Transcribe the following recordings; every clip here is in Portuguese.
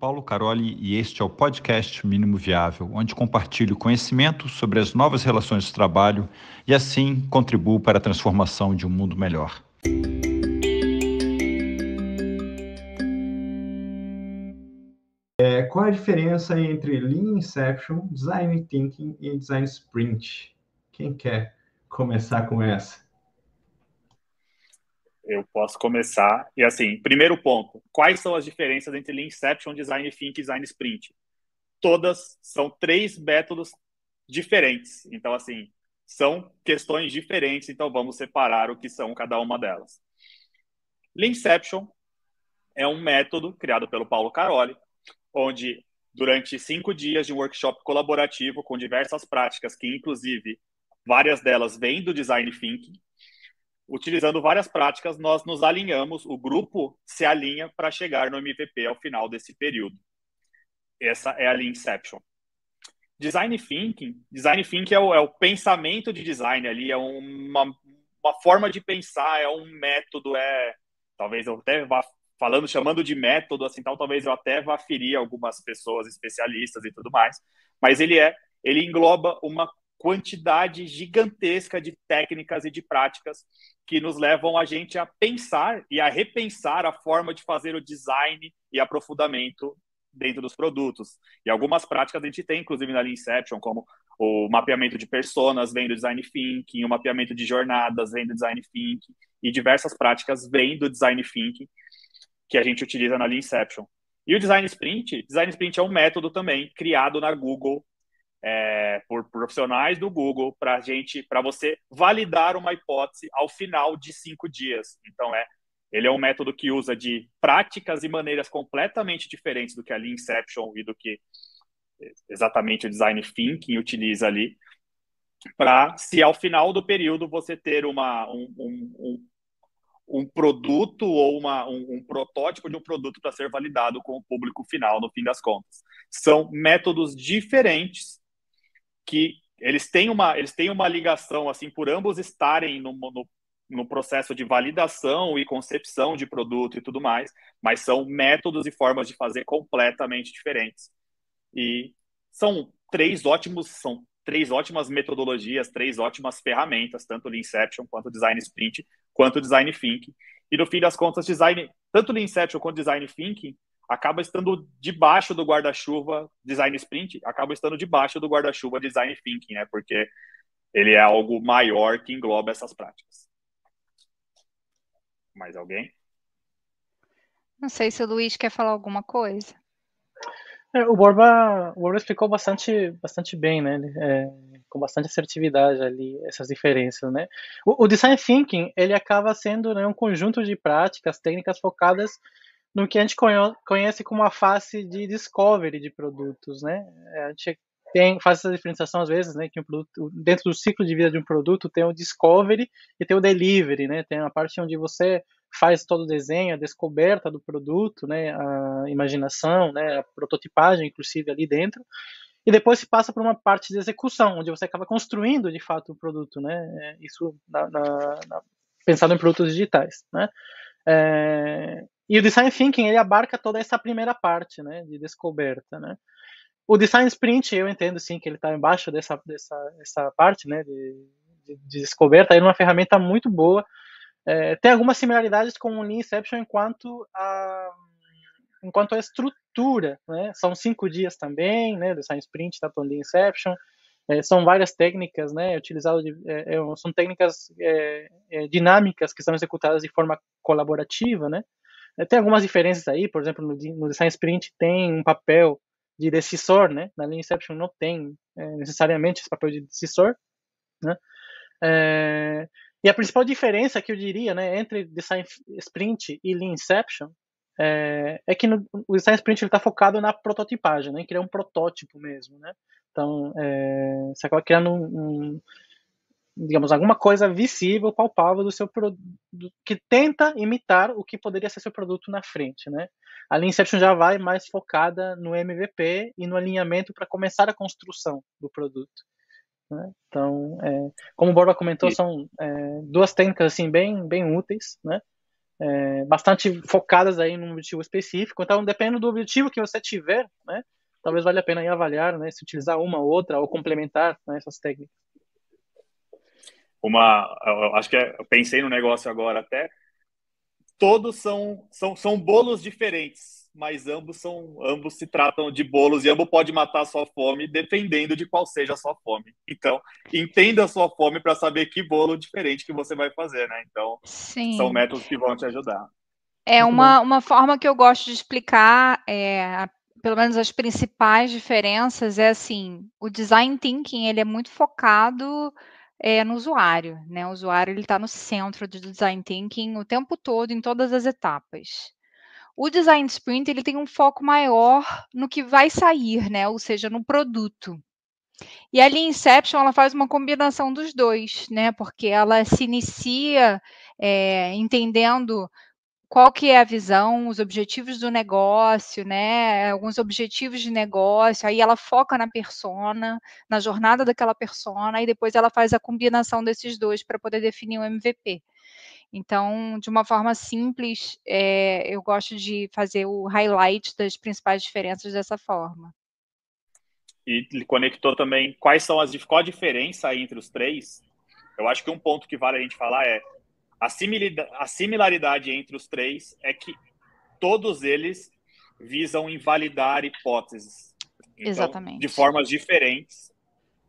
Paulo Caroli e este é o podcast Mínimo Viável, onde compartilho conhecimento sobre as novas relações de trabalho e assim contribuo para a transformação de um mundo melhor. É, qual a diferença entre Lean Inception, Design Thinking e Design Sprint? Quem quer começar com essa? Eu posso começar. E assim, primeiro ponto: quais são as diferenças entre Lean Inception, Design Think e Design Sprint? Todas são três métodos diferentes. Então, assim, são questões diferentes. Então, vamos separar o que são cada uma delas. Lean Inception é um método criado pelo Paulo Caroli, onde durante cinco dias de um workshop colaborativo com diversas práticas, que inclusive várias delas vêm do Design Thinking, utilizando várias práticas, nós nos alinhamos, o grupo se alinha para chegar no MVP ao final desse período. Essa é a Lean Inception. Design Thinking, Design Thinking é o, é o pensamento de design ali, é uma, uma forma de pensar, é um método, é talvez eu até vá falando, chamando de método, assim, tal, talvez eu até vá ferir algumas pessoas especialistas e tudo mais, mas ele é, ele engloba uma quantidade gigantesca de técnicas e de práticas que nos levam a gente a pensar e a repensar a forma de fazer o design e aprofundamento dentro dos produtos. E algumas práticas a gente tem, inclusive na Lean Inception, como o mapeamento de personas vem do Design Thinking, o mapeamento de jornadas vem do Design Thinking, e diversas práticas vêm do Design Thinking que a gente utiliza na Lean Inception. E o Design Sprint, Design Sprint é um método também criado na Google é, por profissionais do Google para gente, para você validar uma hipótese ao final de cinco dias. Então é, ele é um método que usa de práticas e maneiras completamente diferentes do que a Lean Inception e do que exatamente o Design Thinking utiliza ali, para se ao final do período você ter uma, um, um, um, um produto ou uma, um, um protótipo de um produto para ser validado com o público final, no fim das contas. São métodos diferentes que eles têm uma, eles têm uma ligação, assim, por ambos estarem no, no, no processo de validação e concepção de produto e tudo mais, mas são métodos e formas de fazer completamente diferentes. E são três ótimos, são três ótimas metodologias, três ótimas ferramentas, tanto o Inception quanto o Design Sprint, quanto o Design Thinking. E no fim das contas, design, tanto o Inception quanto o Design Thinking acaba estando debaixo do guarda-chuva design sprint, acaba estando debaixo do guarda-chuva design thinking, né? Porque ele é algo maior que engloba essas práticas. Mais alguém? Não sei se o Luiz quer falar alguma coisa. É, o Borba, o Borba explicou bastante, bastante bem, né? É, com bastante assertividade ali essas diferenças, né? O, o, design thinking ele acaba sendo né, um conjunto de práticas, técnicas focadas no que a gente conhece como a face de discovery de produtos, né? A gente tem, faz essa diferenciação às vezes, né, que um produto, dentro do ciclo de vida de um produto tem o discovery e tem o delivery, né? Tem a parte onde você faz todo o desenho, a descoberta do produto, né, a imaginação, né, a prototipagem, inclusive ali dentro, e depois se passa para uma parte de execução, onde você acaba construindo de fato o produto, né? É, isso na, na, na, pensado em produtos digitais, né? É, e o design thinking ele abarca toda essa primeira parte, né, de descoberta, né. O design sprint eu entendo sim que ele está embaixo dessa dessa essa parte, né, de, de, de descoberta. Ele é uma ferramenta muito boa. É, tem algumas similaridades com o Inception enquanto a enquanto a estrutura, né. São cinco dias também, né, design sprint da tá Lean Inception. É, são várias técnicas, né, utilizadas de, é, é são técnicas é, é, dinâmicas que são executadas de forma colaborativa, né, é, tem algumas diferenças aí, por exemplo, no, Design Sprint tem um papel de decisor, né? Na Lean Inception não tem é, necessariamente esse papel de decisor, né? É, e a principal diferença que eu diria, né, entre Design Sprint e Lean Inception é, é que no, o Design Sprint está focado na prototipagem, né? Criar um protótipo mesmo, né? Então, é, você acaba criando um, um digamos, alguma coisa visível, palpável do seu produto, que tenta imitar o que poderia ser seu produto na frente, né? A Lean Inception já vai mais focada no MVP e no alinhamento para começar a construção do produto. Né? Então, é, como o Borba comentou, e... são é, duas técnicas assim bem, bem úteis, né? é, bastante focadas aí num objetivo específico. Então, dependendo do objetivo que você tiver, né, talvez valha a pena avaliar, né, se utilizar uma ou outra ou complementar né, essas técnicas. Uma, eu acho que é, eu pensei no negócio agora até. Todos são, são, são bolos diferentes mas ambos são ambos se tratam de bolos e ambos pode matar a sua fome dependendo de qual seja a sua fome. Então, entenda a sua fome para saber que bolo diferente que você vai fazer, né? Então, Sim. são métodos que vão te ajudar. É uma, uma forma que eu gosto de explicar, é, pelo menos as principais diferenças, é assim, o design thinking ele é muito focado é, no usuário, né? O usuário ele está no centro do design thinking o tempo todo, em todas as etapas. O design sprint ele tem um foco maior no que vai sair, né? Ou seja, no produto. E a Lean Inception ela faz uma combinação dos dois, né? Porque ela se inicia é, entendendo qual que é a visão, os objetivos do negócio, né? Alguns objetivos de negócio, aí ela foca na persona, na jornada daquela persona, e depois ela faz a combinação desses dois para poder definir o MVP. Então, de uma forma simples, é, eu gosto de fazer o highlight das principais diferenças dessa forma. E conectou também quais são as qual a diferença entre os três. Eu acho que um ponto que vale a gente falar é a similaridade, a similaridade entre os três é que todos eles visam invalidar hipóteses. Então, Exatamente. De formas diferentes,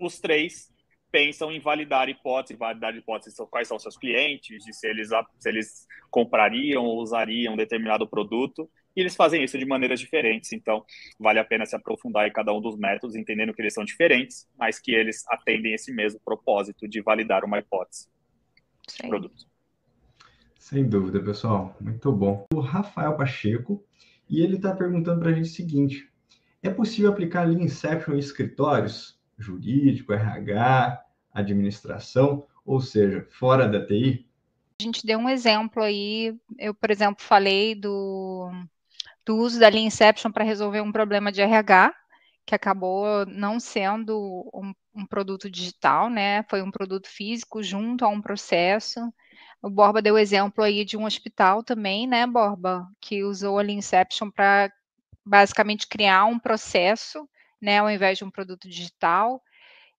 os três pensam em validar hipóteses, validar hipóteses quais são seus clientes, de se eles, se eles comprariam ou usariam determinado produto, e eles fazem isso de maneiras diferentes, então vale a pena se aprofundar em cada um dos métodos, entendendo que eles são diferentes, mas que eles atendem esse mesmo propósito de validar uma hipótese de produto. Sem dúvida, pessoal, muito bom. O Rafael Pacheco, e ele está perguntando para a gente o seguinte, é possível aplicar Lean Inception em escritórios? jurídico, RH, administração, ou seja, fora da TI? A gente deu um exemplo aí, eu, por exemplo, falei do, do uso da Lean Inception para resolver um problema de RH, que acabou não sendo um, um, produto digital, né? Foi um produto físico junto a um processo. O Borba deu exemplo aí de um hospital também, né, Borba, que usou a Inception para basicamente criar um processo né, ao invés de um produto digital.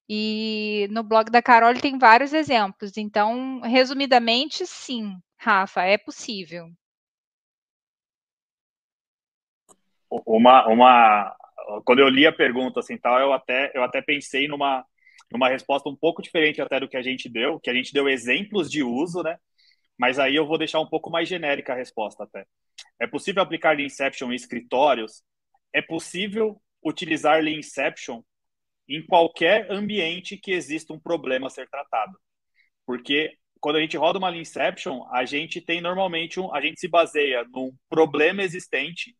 E no blog da Carol tem vários exemplos. Então, resumidamente, sim, Rafa, é possível. Uma, uma, quando eu li a pergunta assim tal, eu até, eu até pensei numa, numa resposta um pouco diferente até do que a gente deu, que a gente deu exemplos de uso, né? Mas aí eu vou deixar um pouco mais genérica a resposta até. É possível aplicar Inception em escritórios? É possível utilizar Lean Inception em qualquer ambiente que exista um problema a ser tratado. Porque quando a gente roda uma Lean Inception, a gente tem normalmente um, a gente se baseia num problema existente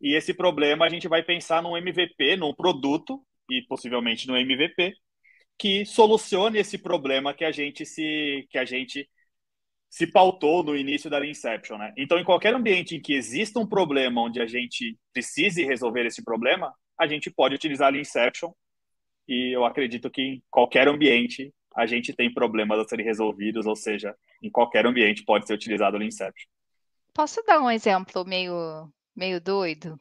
e esse problema a gente vai pensar num MVP, num produto e possivelmente no MVP que solucione esse problema que a gente se que a gente se pautou no início da Inception, né? Então, em qualquer ambiente em que exista um problema onde a gente precise resolver esse problema, a gente pode utilizar a Inception e eu acredito que em qualquer ambiente a gente tem problemas a serem resolvidos, ou seja, em qualquer ambiente pode ser utilizado o Inception. Posso dar um exemplo meio, meio doido?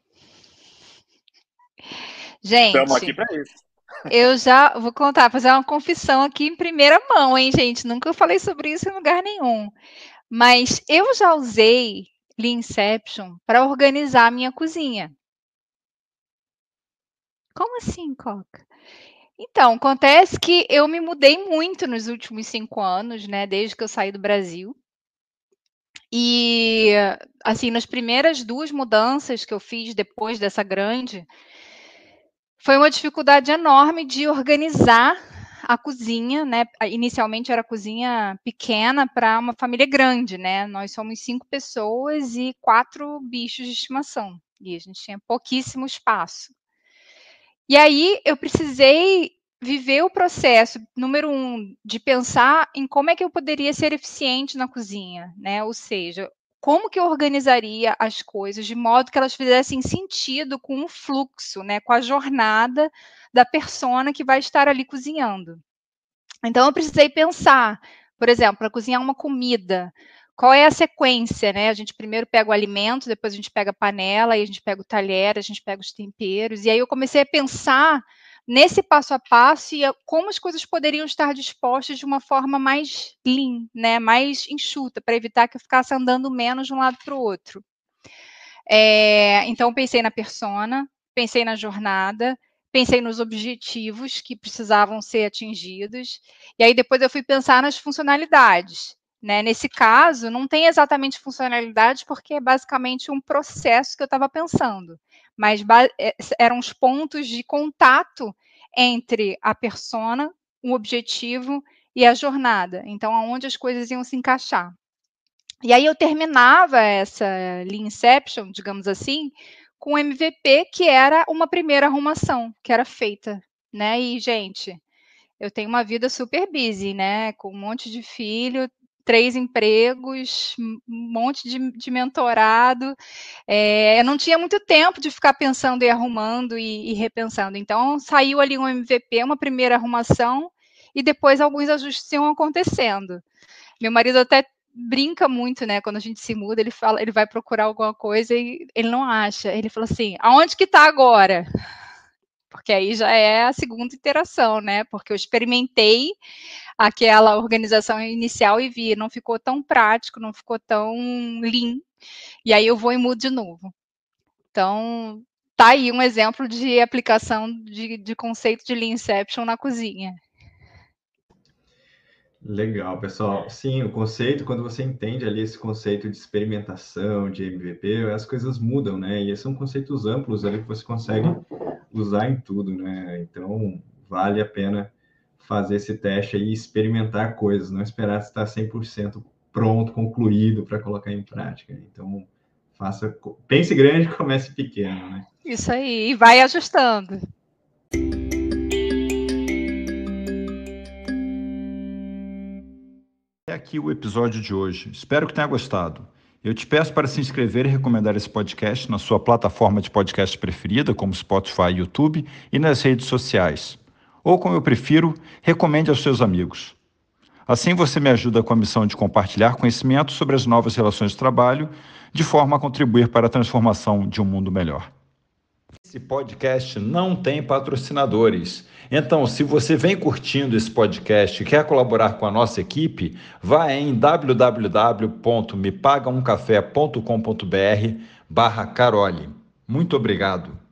Gente, estamos aqui para isso. Eu já vou contar, fazer uma confissão aqui em primeira mão, hein, gente? Nunca falei sobre isso em lugar nenhum. Mas eu já usei Inception para organizar a minha cozinha. Como assim, Coca? Então, acontece que eu me mudei muito nos últimos cinco anos, né? Desde que eu saí do Brasil. E, assim, nas primeiras duas mudanças que eu fiz depois dessa grande, foi uma dificuldade enorme de organizar a cozinha, né? Inicialmente era cozinha pequena para uma família grande, né? Nós somos cinco pessoas e quatro bichos de estimação. E a gente tinha pouquíssimo espaço. E aí eu precisei viver o processo, número um, de pensar em como é que eu poderia ser eficiente na cozinha, né? Ou seja, como que eu organizaria as coisas de modo que elas fizessem sentido com o fluxo, né? Com a jornada da persona que vai estar ali cozinhando. Então eu precisei pensar, por exemplo, para cozinhar uma comida, qual é a sequência, né? A gente primeiro pega o alimento, depois a gente pega a panela, aí a gente pega o talher, a gente pega os temperos. E aí eu comecei a pensar nesse passo a passo e como as coisas poderiam estar dispostas de uma forma mais lean, né? Mais enxuta, para evitar que eu ficasse andando menos de um lado para o outro. É, então pensei na persona, pensei na jornada, pensei nos objetivos que precisavam ser atingidos, e aí depois eu fui pensar nas funcionalidades. Né? Nesse caso, não tem exatamente funcionalidade, porque é basicamente um processo que eu estava pensando, mas é, eram os pontos de contato entre a persona, o objetivo e a jornada. Então, aonde as coisas iam se encaixar. E aí eu terminava essa Lean digamos assim, com MVP, que era uma primeira arrumação, que era feita, né? E, gente, eu tenho uma vida super busy, né? Com um monte de filho, três empregos, um monte de, de mentorado. É, eu não tinha muito tempo de ficar pensando e arrumando e, e, repensando. Então, saiu ali um MVP, uma primeira arrumação, e depois alguns ajustes iam acontecendo. Meu marido até brinca muito, né? Quando a gente se muda, ele fala, ele vai procurar alguma coisa e ele não acha. Ele fala assim: aonde que está agora? Porque aí já é a segunda iteração, né? Porque eu experimentei aquela organização inicial e vi, não ficou tão prático, não ficou tão lean. E aí eu vou e mudo de novo. Então, tá aí um exemplo de aplicação de, de conceito de Lean Inception na cozinha. Legal, pessoal. Sim, o conceito, quando você entende ali esse conceito de experimentação, de MVP, as coisas mudam, né? E são conceitos amplos ali que você consegue usar em tudo, né? Então, vale a pena fazer esse teste aí e experimentar coisas, não esperar estar 100% pronto, concluído para colocar em prática. Então, faça, pense grande, comece pequeno, né? Isso aí, e vai ajustando. aqui o episódio de hoje. Espero que tenha gostado. Eu te peço para se inscrever e recomendar esse podcast na sua plataforma de podcast preferida, como Spotify e YouTube, e nas redes sociais. Ou, como eu prefiro, recomende aos seus amigos. Assim você me ajuda com a missão de compartilhar conhecimento sobre as novas relações de trabalho, de forma a contribuir para a transformação de um mundo melhor. Esse podcast não tem patrocinadores. Então, se você vem curtindo esse podcast e quer colaborar com a nossa equipe, vá em www.mepagaumcafé.com.br barra Carole. Muito obrigado.